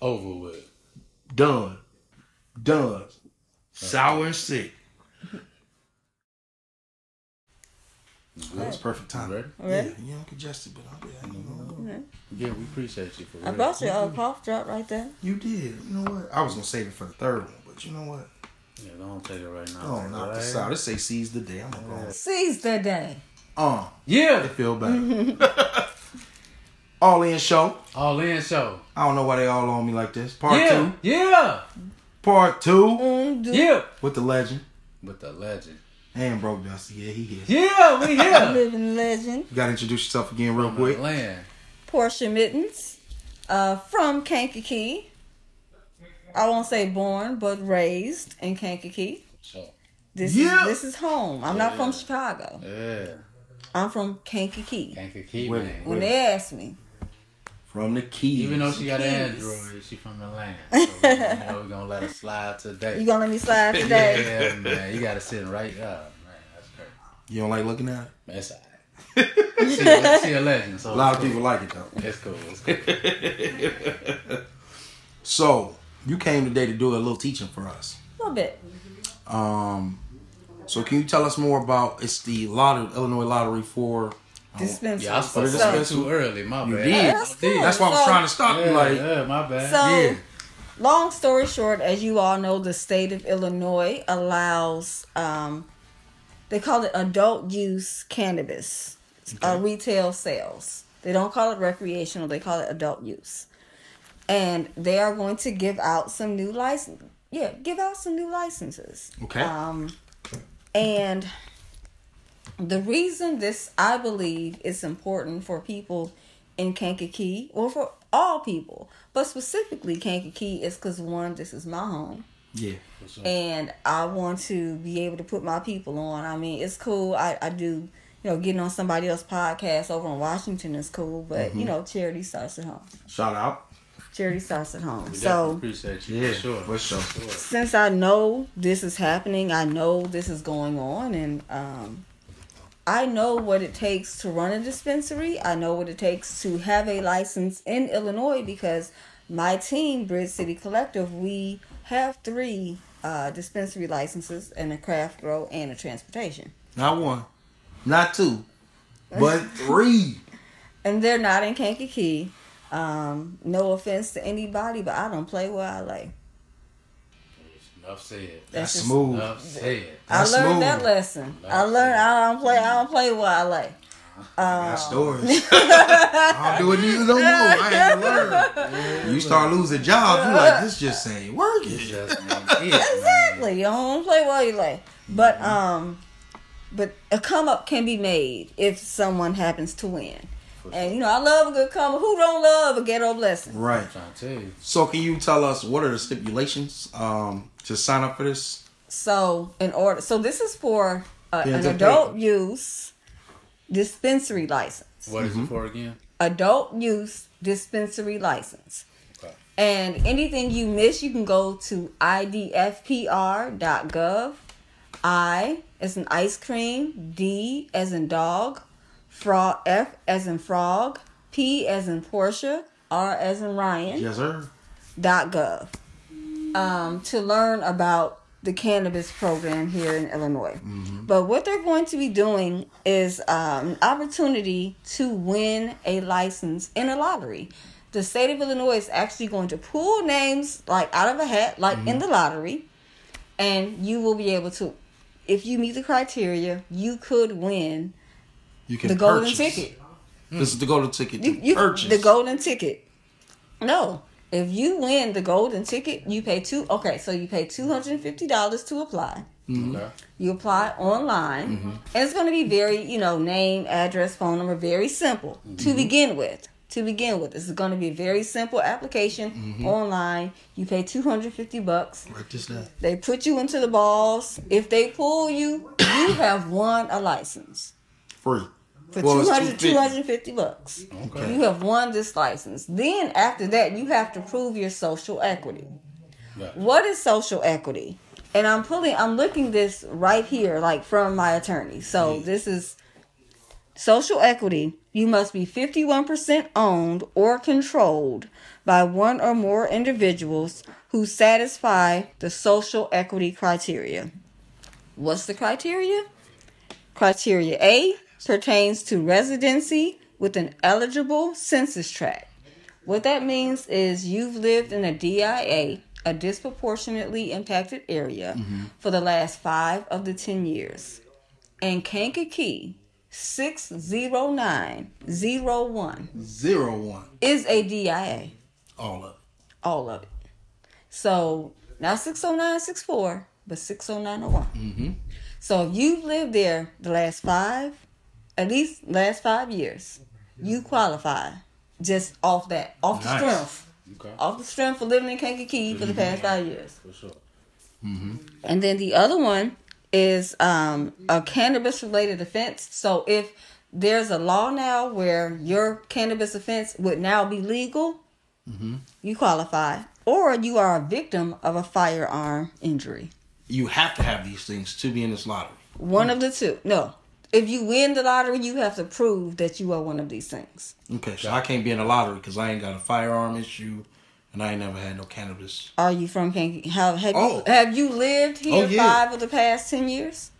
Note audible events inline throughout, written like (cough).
Over with. Done. Done. Sour and sick. That's perfect time. Ready? Ready? Yeah, yeah, I'm congested, but I'm yeah, you, know, Yeah, we appreciate you for I brought you a cough drop right there. you did. You know what? I was gonna save it for the third one, but you know what? Yeah, don't take it right now. Oh, knock this out. Let's say seize the day. I'm gonna go. Seize the day. Uh, Yeah. it feel better. (laughs) all in show. All in show. I don't know why they all on me like this. Part yeah. two. Yeah. Part two Mm, do- Yeah. with the legend With the legend. and broke Dusty. Yeah, he here. Yeah, we (laughs) here. Living legend. You gotta introduce yourself again real quick. Land. Portia Mittons, uh, from Kankakee. I won't say born, but raised in Kankakee. So, This Yeah. is this is home. I'm not from Chicago. yeah. I'm from Kankakee. Kankakee, Wait, man. When they ask me, From the keys. Even though she got an Keys. Android, she from the land. So, you know, we're gonna let her slide today. you gonna let me slide (laughs) today? Yeah, man. You gotta sit right up, man. That's crazy. you don't like looking at it. That's all right. (laughs) she, a, she a legend. So A lot of it's people like it though. cool. It's cool. It's cool. (laughs) So you came today to do a little teaching for us. A little bit. Um, so can you tell us more about it's the lottery, Illinois lottery for? Dispensary. Yeah, I spoke What is so, this? too early. My You bad. did. That's cool. That's why I was So- trying to stop Yeah. Like, yeah, my bad. So, Yeah. long story short, as you all know, the state of Illinois allows, um, they call it adult use cannabis, uh, retail sales. They don't call it recreational, they call it adult use. And they are going to give out some new license. Yeah, give out some new licenses. okay, Um, and the reason this, I believe, is important for people in Kankakee, or for all people, but specifically Kankakee, is because one, this is my home, yeah, and I want to be able to put my people on. I mean, it's cool. I, I do, you know, getting on somebody else's podcast over in Washington is cool, but you know, charity starts at home. shout out. Charity starts at home. We so appreciate you. Yeah, for sure. for sure. since I know this is happening, I know this is going on, and um, I know what it takes to run a dispensary. I know what it takes to have a license in Illinois because my team, Bridge City Collective, we have three uh, dispensary licenses and a craft grow and a transportation. Not one, not two, (laughs) but three. And they're not in Kankakee. Um, no offense to anybody, but I don't play where I lay. Enough said. That's just- smooth. Enough said. That's I learned smooth. that lesson. I learned it. I don't play. I don't play where I lay. Got stories. (laughs) I don't do it neither no more. I had to learn. You start losing jobs, you like this just ain't working. Just (laughs) ain't it. Exactly. You don't play where you lay. But um, but a come up can be made if someone happens to win. And you know, I love a good come up. Who don't love a ghetto blessing? Right. I'm trying to tell you. So can you tell us what are the stipulations um, to sign up for this? So in order, so this is for uh, Yeah, an take adult paper. use dispensary license. What is it for again? adult use dispensary license. Okay. And anything you miss, you can go to idfpr.gov. I as in ice cream, D as in dog, frog, F as in frog, P as in Portia, R as in Ryan Yes, sir. dot gov um, to learn about the cannabis program here in Illinois. But what they're going to be doing is um, an opportunity to win a license in a lottery. The state of Illinois is actually going to pull names like out of a hat, like in the lottery, and you will be able to, if you meet the criteria, you could win You can the golden purchase. ticket. This is the golden ticket You, you purchase. the golden ticket. No, if you win the golden ticket, you pay two. Okay, so you pay two hundred and fifty dollars to apply. Mm-hmm. Okay. You apply online, mm-hmm. and it's going to be very, you know, name, address, phone number, very simple to mm-hmm. begin with. To begin with, this is going to be a very simple application online. You pay two hundred fifty bucks. Write this down. They put you into the balls. If they pull you, you have won a license Free. For Well, 200, 250. 250 bucks. Okay. You have won this license. Then after that, you have to prove your social equity. Right. What is social equity? And I'm pulling, I'm looking this right here, like from my attorney. So this is social equity. you must be 51% owned or controlled by one or more individuals who satisfy the social equity criteria. What's the criteria? Criteria A pertains to residency with an eligible census tract. What that means is you've lived in a DIA, a disproportionately impacted area, for the last five of the 10 years. And Kankakee 60901 Zero one. is a DIA, All of it. all of it. So not 60964, but 60901. Mm-hmm. So if you've lived there the last five, at least last five years, you qualify just off that, off the Nice. strength, Okay. off the strength for living in Kankakee for the past five years. For sure. And then the other one is um, a cannabis related offense. So if there's a law now where your cannabis offense would now be legal, you qualify. Or you are a victim of a firearm injury. You have to have these things to be in this lottery. One of the two. No. If you win the lottery, you have to prove that you are one of these things. Okay, so I can't be in the lottery because I ain't got a firearm issue, and I ain't never had no cannabis. Are you from Kankakee? How have Oh. you have you lived here Oh, yeah. five of the past ten years?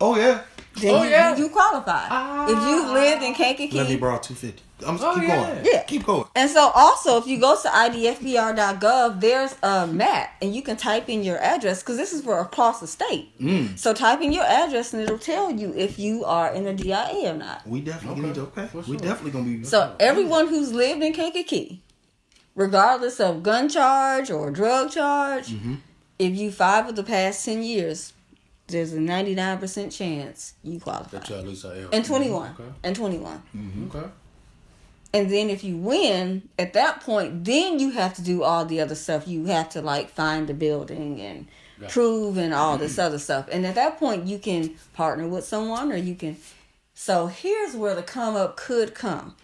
Oh yeah. Then Oh, you, yeah. you qualify. if you've lived in ah. Kankakee, Let me borrow two fifty. I'm Oh, keep yeah. going. Yeah. keep going. And so also if you go to idfpr.gov, there's a map and you can type in your address because this is for across the state. Mm. So type in your address and it'll tell you if you are in a DIA or not. We definitely Okay, need to. Okay, for we sure. definitely gonna be. So everyone who's lived in Kankakee, regardless of gun charge or drug charge, Mm-hmm. if you five of the past ten years, there's a ninety nine percent chance you qualify. That you at least are And twenty one. Okay. And twenty one. Okay. And then if you win, at that point, then you have to do all the other stuff. You have to like find the building and Gotcha. prove and all this mm-hmm. other stuff. And at that point, you can partner with someone or you can. So here's where the come up could come.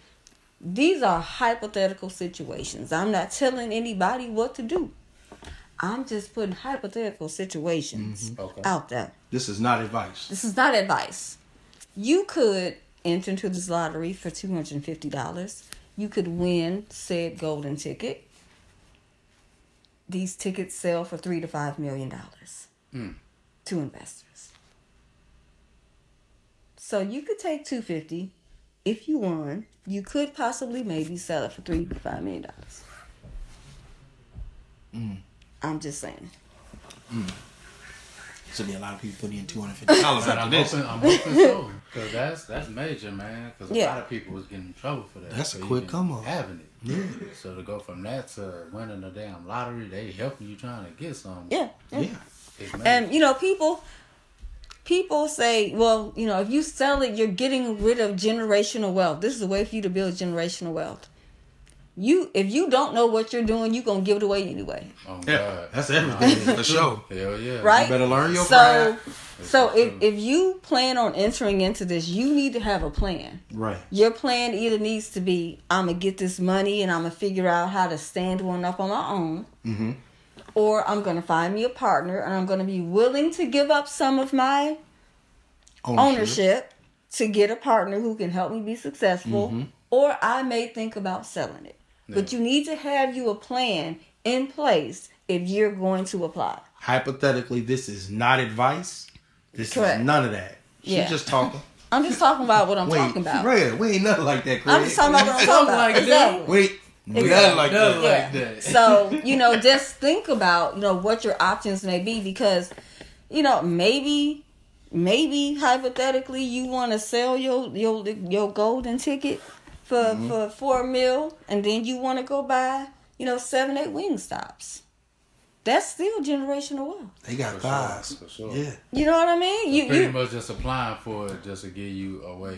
These are hypothetical situations. I'm not telling anybody what to do. I'm just putting hypothetical situations mm-hmm. Okay. out there. This is not advice. This is not advice. You could enter into this lottery for two hundred and fifty dollars. You could win said golden ticket. These tickets sell for three to five million dollars Hmm. to investors. So you could take two fifty. If you won, you could possibly maybe sell it for three to five million dollars. Mm. I'm just saying. So be a lot of people putting in two hundred fifty (laughs) dollars But after I'm this. hoping, I'm hoping so, because that's that's major, man. Because a Yeah. lot of people was getting in trouble for that. That's a quick come up. Having it. Yeah. So to go from that to winning the damn lottery, they helping you trying to get some. Yeah. yeah. Yeah. And you know, people people say, well, you know, if you sell it, you're getting rid of generational wealth. This is a way for you to build generational wealth. You if you don't know what you're doing, you're gonna give it away anyway. oh Yeah, God. that's everything for sure. (laughs) Hell yeah. Right? better learn your so craft. so That's if, if you plan on entering into this, you need to have a plan. Right. Your plan either needs to be I'm gonna get this money and I'm gonna figure out how to stand one up on my own. Mm-hmm. Or I'm gonna find me a partner and I'm gonna be willing to give up some of my ownership to get a partner who can help me be successful Mm-hmm. or i may think about selling it but you need to have you a plan in place if you're going to apply Hypothetically, this is not advice. This Correct. is none of that. She's Yeah. just talking. (laughs) i'm just talking about what i'm Wait, talking about Fred, we ain't nothing like that, Craig. i'm just talking about what i'm talking about Like that. exactly. Wait, we Exactly. nothing like that. yeah. like that. so you know just think about you know what your options may be because you know maybe maybe hypothetically you want to sell your your your golden ticket for Mm-hmm. for four mil and then you want to go buy you know seven eight wing stops that's still generational wealth They got For thighs. sure, for sure. Yeah. you know what i mean you, Pretty you much just applying for it just to get you away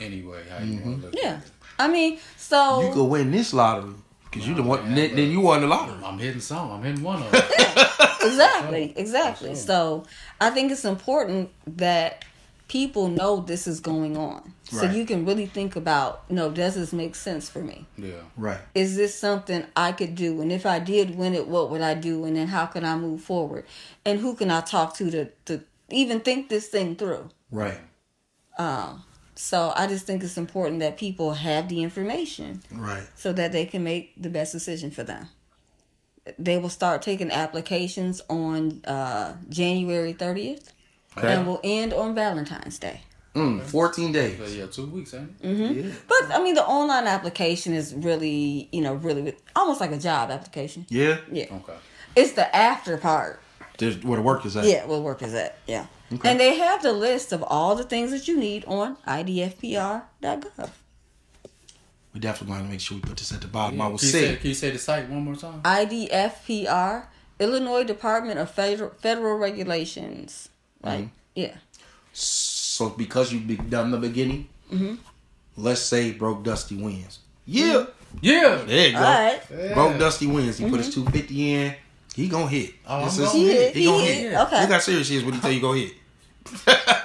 anyway. How you want to look yeah at it. i mean so You could win this lottery because you the one. man, Then, then you won the lottery. I'm hitting some. I'm hitting one of (laughs) them. exactly exactly sure. so i think it's important that people know this is going on so Right. you can really think about no, does this make sense for me yeah. Right. is this something i could do and if i did win it what would i do and then how can i move forward and who can i talk to to, to even think this thing through Right. um So I just think it's important that people have the information Right. so that they can make the best decision for them. They will start taking applications on uh, January 30th Okay. and will end on Valentine's Day. Mm, 14 days. So, yeah, two weeks, ain't it? Mm-hmm. Yeah. But I mean, the online application is really, you know, really almost like a job application. Yeah. Yeah, Okay. it's the after part. There's where the work is at. Yeah, where work is at. Yeah, Okay. and they have the list of all the things that you need on idfpr.gov. We definitely want to make sure we put this at the bottom. I Can was you, sick. say, can you say the site one more time? IDFPR, Illinois Department of Federal, Federal Regulations. Right? Mm-hmm. Yeah. So because you've done the beginning, Mm-hmm. let's say Broke Dusty wins. Yeah. Yeah. There you go. All right. Yeah. Broke Dusty wins. He put his 250 in. He gonna hit. Oh, This I'm is- gonna He hit. hit. He He gonna hit. hit. Okay. Look how serious he is when he tell you go hit.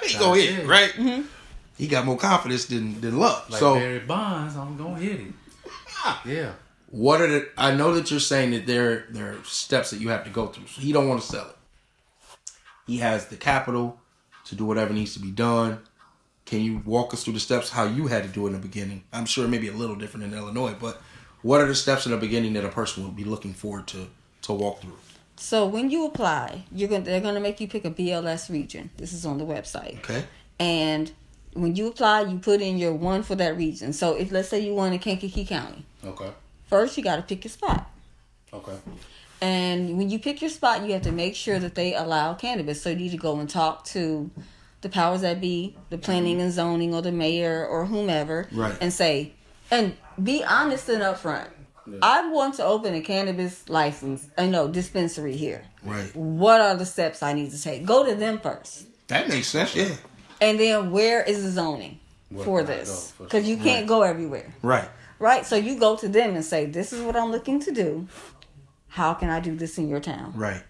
he gonna hit, (laughs) it. right? Mm-hmm. He got more confidence than than luck. Like so Barry Bonds, I'm gonna hit it. Yeah. what are the? I know that you're saying that there there are steps that you have to go through. So he don't want to sell it. He has the capital to do whatever needs to be done. Can you walk us through the steps how you had to do it in the beginning? I'm sure it may be a little different in Illinois, but what are the steps in the beginning that a person would be looking forward to to walk through? So when you apply, you're going they're going to make you pick a BLS region. This is on the website. Okay. And when you apply, you put in your one for that region. So if let's say you want in Kankakee County, Okay. first you got to pick your spot. Okay. And when you pick your spot, you have to make sure that they allow cannabis. So you need to go and talk to the powers that be, the planning and zoning, or the mayor, or whomever, Right. and say, and be honest and upfront. I want to open a cannabis license, uh, I know dispensary here. Right. What are the steps I need to take? Go to them first, That makes sense. Yeah. and then where is the zoning Where for this? Because you can't go everywhere. Right. Right. So you go to them and say, This is what I'm looking to do. How can I do this in your town? Right.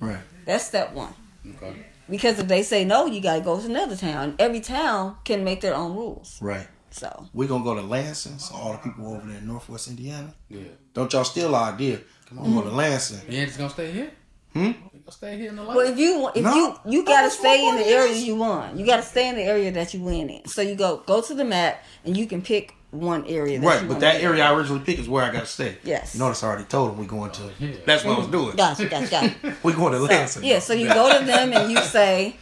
Right. That's step one. Okay. Because if they say no, you gotta go to another town. Every town can make their own rules. Right. So We're gonna go to Lansing, so all the people over there in Northwest Indiana. Yeah. Don't y'all steal our idea. Come on, go to Lansing. You ain't just gonna stay here? Hmm? Stay here in the light? well if you if No. you you gotta stay in the area you want. You gotta stay in the area that you win in. So you go go to the map and you can pick one area that Right, you but that be in. area I originally picked is where I gotta stay. Yes. You notice I already told them we going to. yeah. That's what I was doing. Gotcha, gotcha, gotcha. (laughs) We going to Lansing. yeah, so you go to them and you say,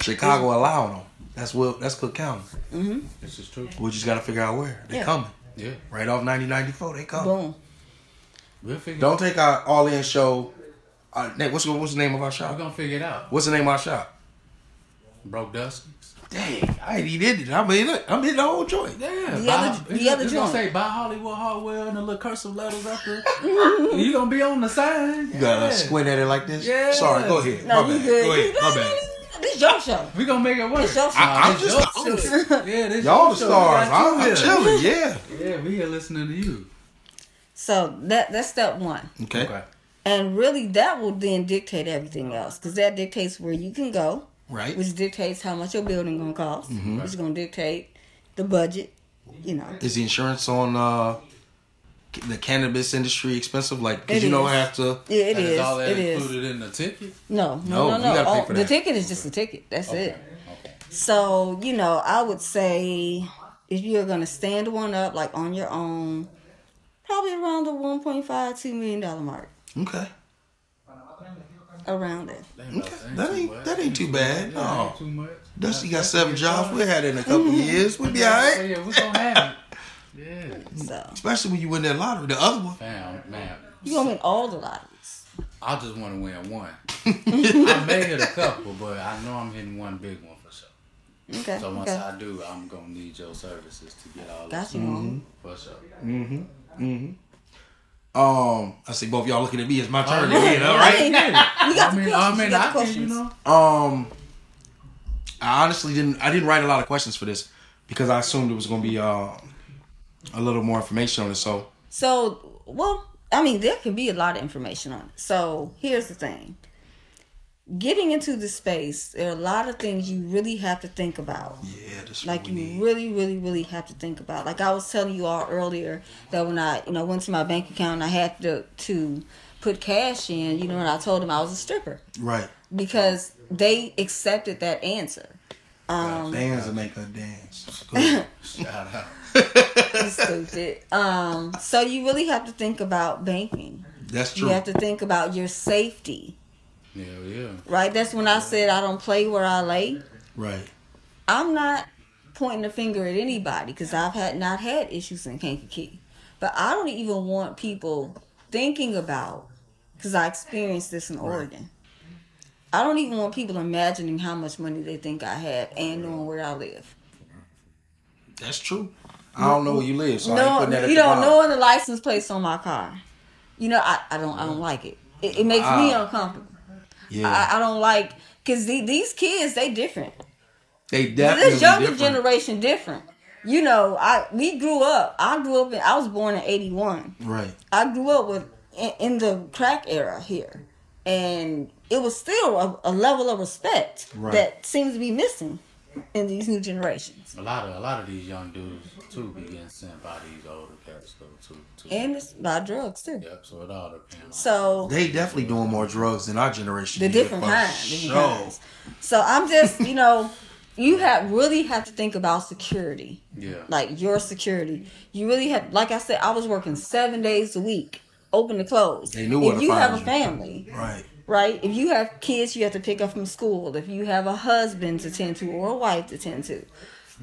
Chicago allowing them. That's Will. That's Cook County. This is true. We just gotta figure out where they Yeah. coming. Yeah. Right off 9094, they coming. boom. We'll figure Don't take our all in show. Uh, what's what's the name of our shop? We're gonna figure it out. What's the name of our shop? Broke Dust. Dang, I ain't even in it. I mean, look, I'm in the whole joint. Yeah. The buy- other- the it's, other it's gonna joint. say buy Hollywood Hardware and the little cursive letters up there. (laughs) you gonna be on the sign. You gotta squint at it like this. Yeah. Sorry, go ahead. No, my you bad. good. Go ahead. My bad. This is your show. We gonna make it work. It's your show. I- I'm it's just your the host. show. Yeah, this Y'all your the stars. We I'm, you I'm chilling. Yeah. Yeah, we here listening to you. So that that's step one. Okay. Okay. And really, that will then dictate everything else because that dictates where you can go, Right. which dictates how much your building gonna cost, Mm-hmm. which is gonna dictate the budget. You know, Is the insurance on uh, the cannabis industry expensive? Like, cause It you know is. I have to. yeah, it And is. is all that It is. included in the ticket? No, No, no, you no, no. gotta pay Oh, for the ticket is just a ticket. That's Okay. it. Okay. So you know, I would say if you're gonna stand one up like on your own, probably around the 1.5 two million dollar mark. Okay. Around it. Okay. That ain't that ain't too bad. No. ain't too much. Dusty got seven jobs. fine. We had it in a couple mm-hmm. years. We'd be all Oh, yeah, we gonna have it. Yeah. So Especially when you win that lottery. The other one. Fam, man. you gonna win all the lotteries. I just want to win one. (laughs) I may hit a couple, but I know I'm hitting one big one for sure. Okay. So once okay. I do, I'm gonna need your services to get all this. Got this you. on. Mm-hmm. for sure. Mm-hmm. Um, I see both y'all looking at me. It's my turn Oh, again. yeah. All I right. mean, (laughs) you got I the mean, questions. I you mean, got I the can, questions. you know. Um, I honestly didn't. I didn't write a lot of questions for this because I assumed it was going to be uh, a little more information on it. So So, well, I mean, there can be a lot of information on it. So, here's the thing getting into the space, there are a lot of things you really have to think about. yeah, this is Like, you need. really, really, really have to think about. Like, I was telling you all earlier that when I, you know, went to my bank account and I had to, to put cash in, you know, and I told them I was a stripper Right. because they accepted that answer. Um, Bands will make her dance. (laughs) Shout out. Stupid. Um, so you really have to think about banking. That's true. You have to think about your safety, Yeah, yeah. right? That's when I said I don't play where I lay. Right. I'm not pointing a finger at anybody because I've had not had issues in Kankakee, but I don't even want people thinking about because I experienced this in Oregon. I don't even want people imagining how much money they think I have and knowing where I live. That's true. I don't know where you live, so no, you don't know the license plates on my car. You know, I, I don't I don't like it. It, it makes me ah. uncomfortable. Yeah. I, I don't like because the, these kids they different. they definitely this younger different. generation different. You know, I we grew up. I grew up in. I was born in '81. Right. I grew up with in, in the crack era here, and it was still a, a level of respect Right. that seems to be missing in these new generations. A lot of a lot of these young dudes too be getting sent by these older cats though too. too. And it's by drugs too. Yep. So it all depends. So They definitely doing more drugs than our generation. the different for kinds, different sure. kinds. So I'm just, you know, (laughs) you have really have to think about security. Yeah. like your security. You really have, like I said, I was working seven days a week, open to close. They knew where if you find have a you. family, Right. right? If you have kids, you have to pick up from school. If you have a husband to tend to or a wife to tend to,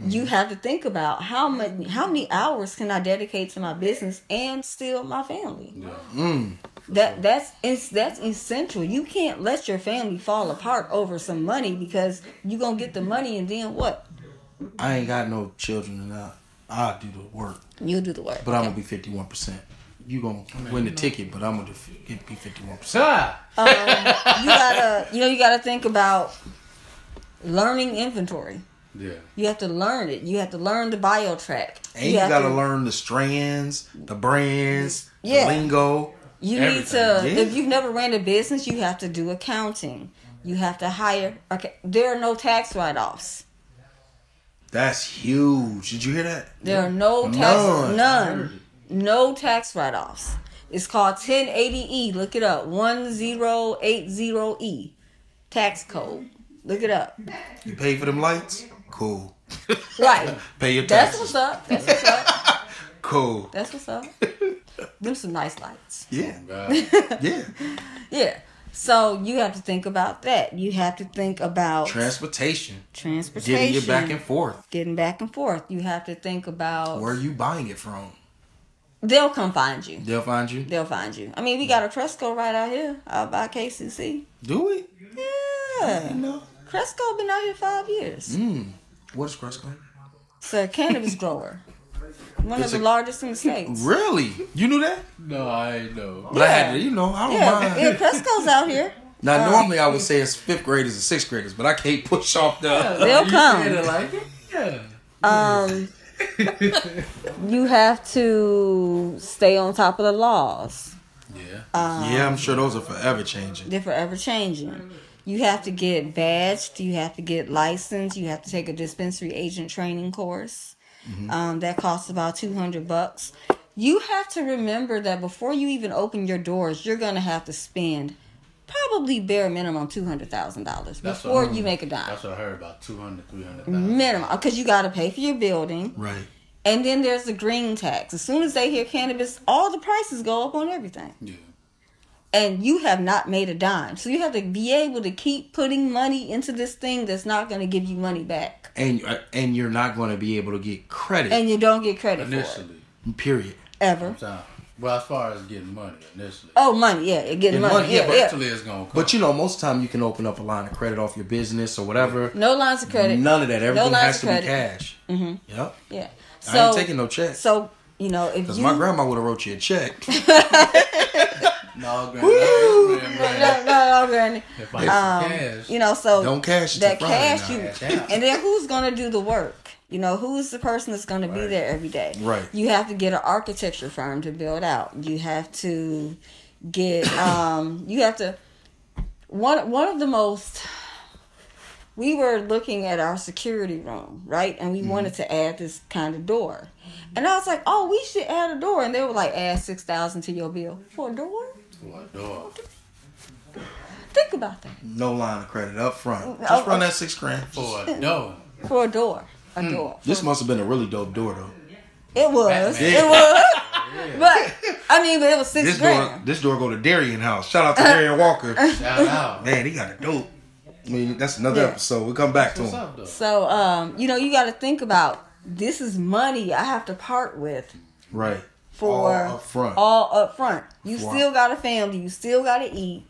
you Mm-hmm. have to think about how many how many hours can I dedicate to my business and still my family. Yeah. Mm. That that's it's that's essential. You can't let your family fall apart over some money because you gonna get the money and then what? I ain't got no children and I I do the work. You'll do the work. But I'm gonna be fifty one percent. You gonna win the ticket, but I'm gonna get be fifty one percent. Um, you gotta you know you gotta think about learning inventory Yeah. you have to learn it you have to learn the BioTrack And you, have gotta to- learn the strands, the brands, Yeah. the lingo. you need to yeah. if you've never ran a business you have to do accounting you have to hire okay there are no tax write-offs That's huge. Did you hear that? there are no tax None. none no tax write-offs it's called 1080e look it up 1080e tax code look it up You pay for them lights? Cool. right (laughs) Pay your taxes. that's taxes. what's up that's what's up (laughs) Cool. that's what's up them some nice lights Yeah. God. (laughs) Yeah. Yeah. So you have to think about that. You have to think about Transportation. transportation. Getting you back and forth. getting back and forth. You have to think about Where are you buying it from? they'll come find you. They'll find you. They'll find you. I mean, we got a Cresco right out here, out by KCC. Do we? Yeah, No. Cresco been out here five years. Mm. What is Cresco? (laughs) It's a cannabis grower, one It's of the a- largest in the states. Really? You knew that? No, I ain't know. But I had to, you know, I don't Yeah, mind. yeah, Cresco's out here. Now, Uh, normally I would say it's fifth graders and sixth graders, but I can't push off the. They'll You come. said it like it? Yeah. Um, (laughs) you have to stay on top of the laws. Yeah. Um, yeah, I'm sure those are forever changing. They're forever changing. You have to get badged. You have to get licensed. You have to take a dispensary agent training course. Um, that costs about two hundred bucks. You have to remember that before you even open your doors, you're gonna have to spend probably bare minimum two hundred thousand dollars before you make a dime. That's what I heard about 200, 300,000. Minimum, because you got to pay for your building, Right. and then there's the green tax. As soon as they hear cannabis, all the prices go up on everything. Yeah. And you have not made a dime. So you have to be able to keep putting money into this thing that's not going to give you money back. And uh, and you're not going to be able to get credit. And you don't get credit for it Initially. period. ever. So, well, as far as getting money initially. Oh, money, yeah, getting Getting money, money, yeah, yeah, but yeah. Eventually it's going to come. But you know, most time you can open up a line of credit off your business or whatever. No lines of credit. None of that. Everything lines has of to credit. be cash. Mm-hmm. Yep. Yeah. I ain't taking no check. so you know, if Because you my grandma would have wrote you a check. (laughs) no, granny, no, no, no, Granny. (laughs) If I Um, cash, you know, so Don't cash that cash you, Cash (clears throat) and then who's gonna do the work? You know, who's the person that's gonna be there every day? Right. You have to get an architecture firm to build out. You have to get, (coughs) um, you have to. One one of the most. We were looking at our security room, right, and we wanted to add this kind of door, and I was like, "Oh, we should add a door," and they were like, "Add six thousand to your bill for a door." For a door. Think about that. No line of credit up front. Oh, Just run oh. that six grand. For a door. for a door. A door. This must have been a really dope door though. It was. Batman. It was. (laughs) But I mean, but it was six This door, grand. this door go to Darian house. Shout out to Darian (laughs) Walker. Shout out. Man, he got a dope. I mean, that's another Yeah. episode. We'll come back to him. up. So um, you know, you got to think about this is money I have to part with Right. For All up front. all up front. You Wow. still got a family. You still got to eat.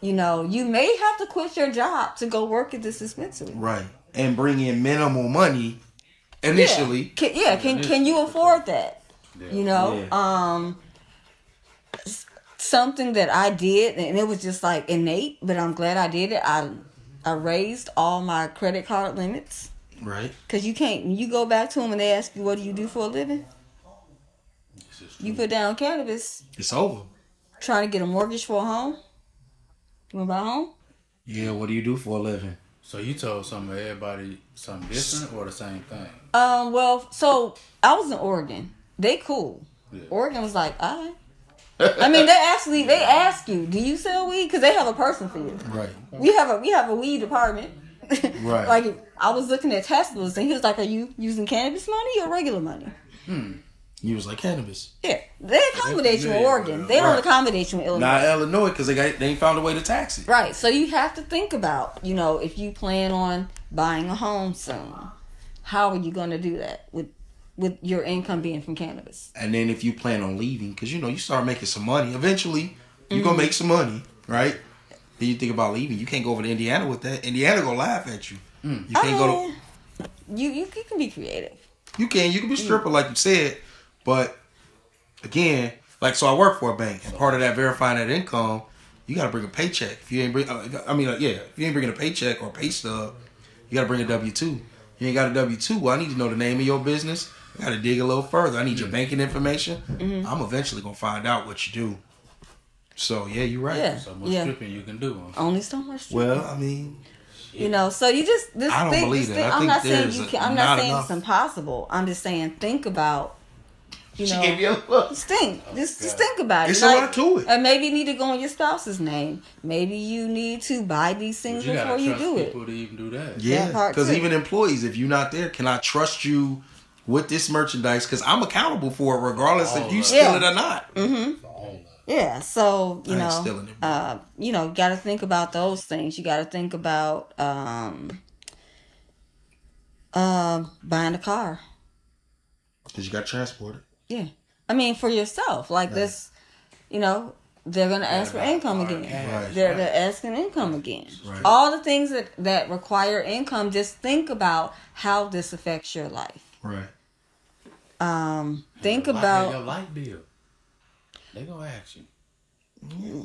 You know, you may have to quit your job to go work at this dispensary. Right. And bring in minimal money initially. Yeah. Can, yeah, can can you afford that? Yeah. You know, Yeah. um, something that I did, and it was just like innate, but I'm glad I did it. I I raised all my credit card limits Right. because you can't. You go back to them and they ask you, "What do you do for a living?" This is You put down cannabis, It's over. trying to get a mortgage for a home. You want to buy a home? Yeah, what do you do for a living? So you told some of everybody something different or the same thing? Um. Well, so I was in Oregon. They cool. Yeah. Oregon was like, all right. I mean, they actually they (laughs) ask you, do you sell weed? Because they have a person for you. Right. We have a we have a weed department. (laughs) Right. like I was looking at Teslas and he was like, "Are you using cannabis money or regular money?" You was like cannabis. Yeah, they accommodate you in Oregon. They don't Right. accommodate you in Illinois. Not Illinois because they got they ain't found a way to tax it. Right. So you have to think about, you know, if you plan on buying a home soon, how are you going to do that with with your income being from cannabis? And then if you plan on leaving, because you know you start making some money, eventually you're Mm-hmm. gonna make some money, right? Then you think about leaving. You can't go over to Indiana with that. Indiana gonna laugh at you. You can't go to. you, you you can be creative. You can. You can Mm. be stripper like you said, but again, like so, I work for a bank, and part of that verifying that income, you got to bring a paycheck. If you ain't bring, uh, I mean, like, yeah, if you ain't bringing a paycheck or a pay stub, you got to bring a W two. You ain't got a W two. Well, I need to know the name of your business. I got to dig a little further. I need your banking information. Mm-hmm. I'm eventually gonna find out what you do. So yeah, you're right. Yeah. So much Yeah. stripping you can do. Only so much. Well, I mean, You know, so you just this I don't think, believe this that. thing- I I'm not saying you a- can. I'm not not saying enough. it's impossible. I'm just saying think about. You know, you a look. just think. Just, just God. think about it. It's a lot to it. And maybe you need to go on your spouse's name. Maybe you need to buy these things you before you do it. people to even do that. Yeah, because even employees, if you're not there, can I trust you with this merchandise? Because I'm accountable for it, regardless All if you steal it. it or not. All Yeah, so you know, stealing it, bro. uh, you know, got to think about those things. You got to think about um, um, buying a car. Because you got transported. Yeah, I mean for yourself, like this, you know, they're gonna ask for income again. Right. They're they're asking income again. Right. All the things that that require income. Just think about how this affects your life. Right. Um, think Your light- about your light bill. They gonna ask you.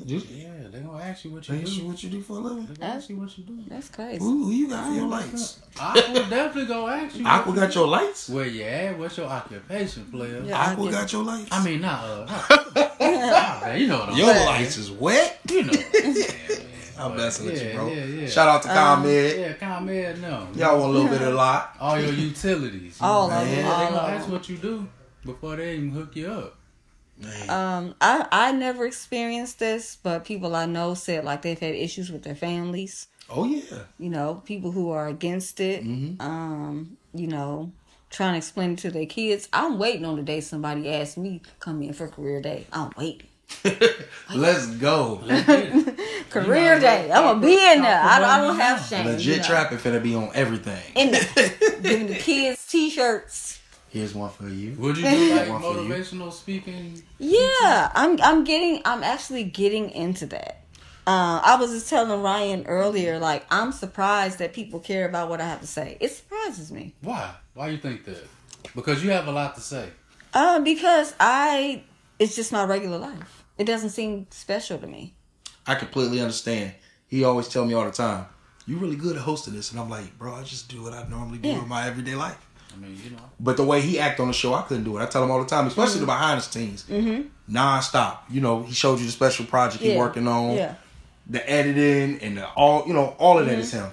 Just Yeah, they gonna ask you what you ask you do. what you do for a living. They gonna ask you what you do. that's crazy. Who, who you got for your lights? Aqua definitely gonna ask you. Aqua got your lights? Where you at? What's your occupation, player? Yeah. I Aqua get- got your lights? I mean, not uh, (laughs) nah, man, you know what I'm your saying. lights is wet? You know. (laughs) What I'm saying, man. I'm But messing with you, bro. Yeah, yeah. Shout out to Um, ComEd. Yeah, ComEd, no. Y'all want a little bit of a lot. All your utilities. you All know, of them, yeah, all they gonna ask what you do before they even hook you up. Man. Um, I I never experienced this, but people I know said like they've had issues with their families. oh, yeah. You know, people who are against it. Mhm. Um, you know, trying to explain it to their kids. I'm waiting on the day somebody asks me come in for career day. I'm waiting. (laughs) Let's go. (laughs) Let's get. Career day. I'm gonna be in there. I, don't- I don't have now. shame. Legit you know. trapping finna be on everything. In there, (laughs) giving the kids t-shirts. Here's one for you. Would you do (laughs) like One for you. motivational speaking? Yeah, I'm I'm getting I'm actually getting into that. Uh, I was just telling Ryan earlier, like I'm surprised that people care about what I have to say. It surprises me. Why? Why you think that? Because you have a lot to say. Uh, because I it's just my regular life. It doesn't seem special to me. I completely understand. He always tell me all the time, "You really good at hosting this," and I'm like, "Bro, I just do what I normally do Yeah. in my everyday life." I mean, you know. But the way he act on the show, I couldn't do it. I tell him all the time, especially the behind the scenes, Mm-hmm. non-stop. You know, he showed you the special project he working on, Yeah. the editing, and the, all. You know, all of that Mm-hmm. is him.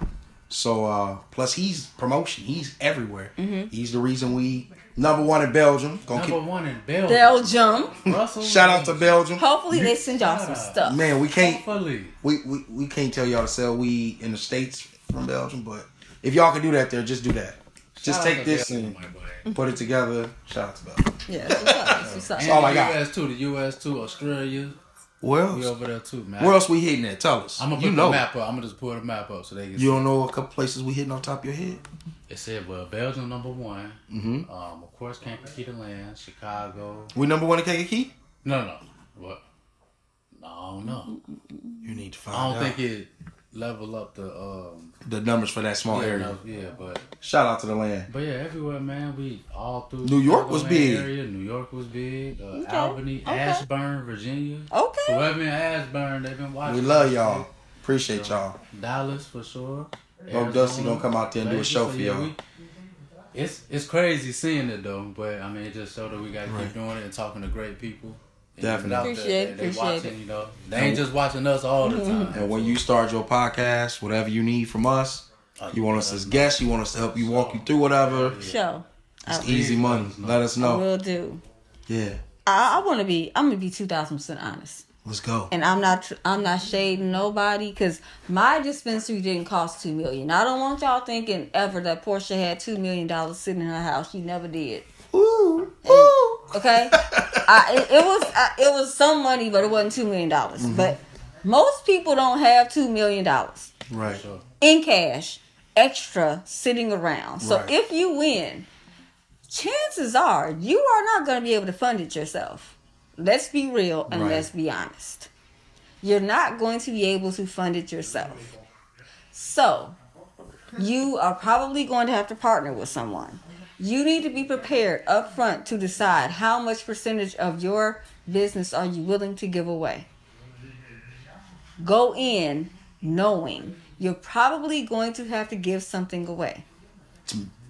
So uh plus he's promotion. He's everywhere. Mm-hmm. He's the reason we number one in Belgium. Gonna Number keep, one in Belgium. Belgium. Russell. shout out to Belgium. Hopefully they send y'all some stuff. Man, we can't Hopefully. we, we we can't tell y'all to sell weed in the states from Belgium, but if y'all can do that there, just do that. Just take this and put it together. Shout out to Bell. Yeah, that's what's up. That's what's up. And all I the got. U.S. too. The U.S. too. Australia. Where We else? over there too, man. Where else we hitting at? Tell us. I'm gonna you put know. the map up. I'm gonna just pull the map up so they can. You see. don't know a couple places we hitting on top of your head? It said well, Belgium number one. Mm-hmm. Um, of course, Kankakee land. Chicago. We number one in Kankakee? No, no. What? No, no. You need to find I don't out. think it level up the um. the numbers for that small yeah, area. no, yeah, but Shout out to the land. but yeah, everywhere, man. We all through New York was big. Area. New York was big. Uh, Okay, Albany, okay. Ashburn, Virginia. Okay. Whoever in Ashburn, they've been watching. We love y'all. Appreciate y'all. Dallas for sure. Hope Dusty gonna come out there and do a show so for yeah, y'all. we- It's it's crazy seeing it though, but I mean, it just showed that we gotta Right. keep doing it and talking to great people. And Definitely. out there, Appreciate they- it, they appreciate watching, it. You know, they ain't just watching us all the mm-hmm. time. And when you start your podcast, whatever you need from us, Oh, you want us as guests, you want us to help you walk you through whatever. Show. It's I, easy money. Let us know. We'll do. Yeah. I, I want to be. I'm gonna be two thousand percent honest. Let's go. and I'm not I'm not shading nobody because my dispensary didn't cost two million. I don't want y'all thinking ever that Portia had two million dollars sitting in her house. She never did. Ooh. Ooh. Okay, (laughs) I, it, it was I, it was some money, but it wasn't two million dollars. Mm-hmm. But most people don't have two million dollars Right. In cash, extra sitting around. So Right. if you win, chances are you are not going to be able to fund it yourself. Let's be real and Right. let's be honest. You're not going to be able to fund it yourself. So, you are probably going to have to partner with someone. You need to be prepared up front to decide how much percentage of your business are you willing to give away. Go in knowing you're probably going to have to give something away.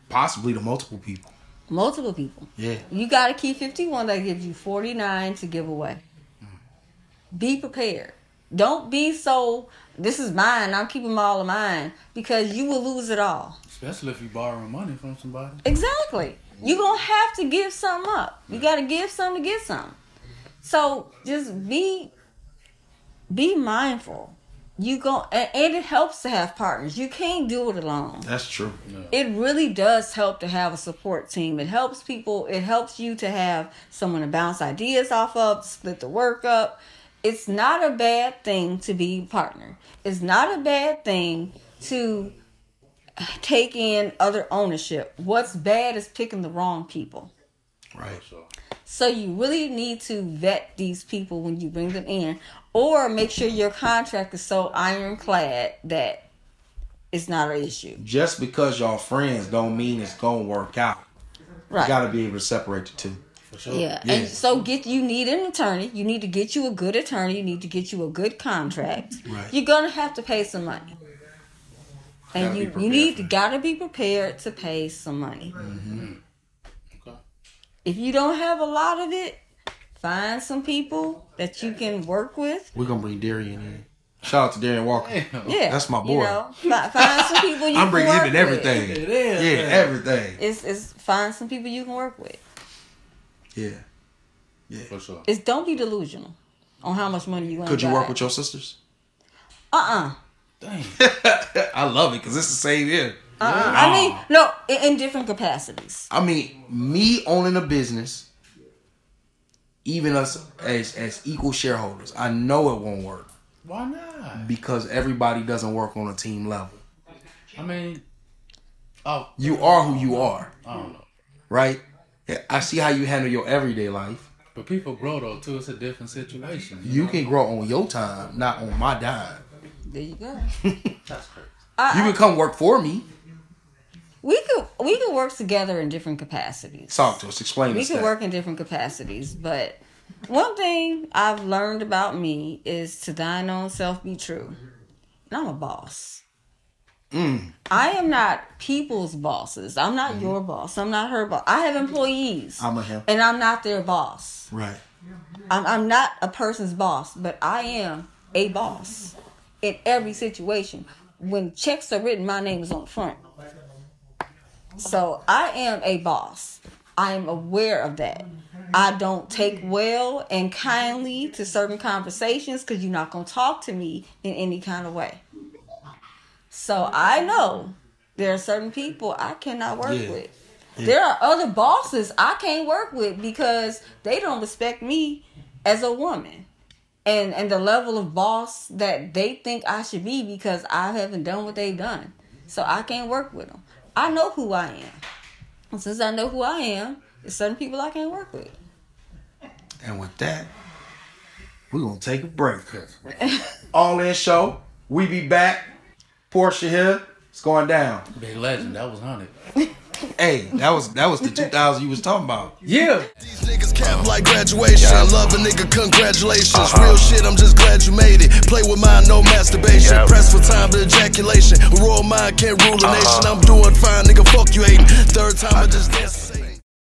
Possibly to multiple people. Multiple people. Yeah. You got to keep 51 that gives you 49 to give away. Be prepared. Don't be so, this is mine, I'm keeping all of mine, because you will lose it all. especially if you borrowing money from somebody. Exactly. You're going to have to give something up. You got to give something to get something. So just be be mindful. You go and, and it helps to have partners. You can't do it alone. That's true. it really does help to have a support team. It helps people, it helps you to have someone to bounce ideas off of, split the work up. It's not a bad thing to be a partner. It's not a bad thing to take in other ownership. What's bad is picking the wrong people. Right. So So you really need to vet these people when you bring them in, or make sure your contract is so ironclad that it's not an issue. Just because y'all friends don't mean it's gonna work out. Right. You gotta be able to separate the two. For sure. Yeah. Yeah. And so get you need an attorney. You need to get you a good attorney. You need to get you a good contract. Right. You're gonna have to pay some money. And Gotta you, you need to gotta be prepared to pay some money. Mm-hmm. Okay. If you don't have a lot of it, find some people that you can work with. We're gonna bring Darian in. Shout out to Darian Walker. Damn. Yeah. That's my You boy. know, find some people (laughs) you I'm can bringing him work in with. everything. It is. Yeah, man. everything. It's, it's find some people you can work with. Yeah. Yeah. For sure. It's don't be delusional on how much money you want. Could you work with your sisters? Uh uh Dang. (laughs) I love it because it's the same here. Uh-uh. I mean, no, in, in different capacities. I mean, me owning a business, even us as as equal shareholders, I know it won't work Why not? because everybody doesn't work on a team level. I mean, oh, You are who you are, I don't know. right? Yeah, I see how you handle your everyday life. But people grow though too. It's a different situation. You can grow on your time, not on my dime. There you go. (laughs) That's crazy. I, You can come work for me. we could we could work together in different capacities. Talk to us. Explain we us could that. work in different capacities, but one thing I've learned about me is to thine own self be true. And I'm a boss. Mm. I am not people's bosses. I'm not your boss. I'm not her boss. I have employees, I'm a him. and I'm not their boss. Right. I'm, I'm not a person's boss, but I am a boss in every situation. When checks are written, my name is on the front. So I am a boss. I am aware of that. I don't take well and kindly to certain conversations because you're not going to talk to me in any kind of way. So I know There are certain people I cannot work Yeah. with. There are other bosses I can't work with because they don't respect me as a woman. And and the level of boss that they think I should be because I haven't done what they've done. So I can't work with them. I know who I am. And since I know who I am, there's certain people I can't work with. And with that, we're gonna take a break. (laughs) All in show. We be back. Portia here. It's going down. Big legend. That was hundred. Hey, that was that was the 2000 you was talking about. Yeah. These niggas cap like graduation. I love a nigga, congratulations. Uh-huh. Real shit, I'm just glad you made it. Play with mine, no masturbation. Press for time, but ejaculation. A royal mind can't rule a uh-huh. nation. I'm doing fine, nigga. Fuck you hating. Third time, I just dance.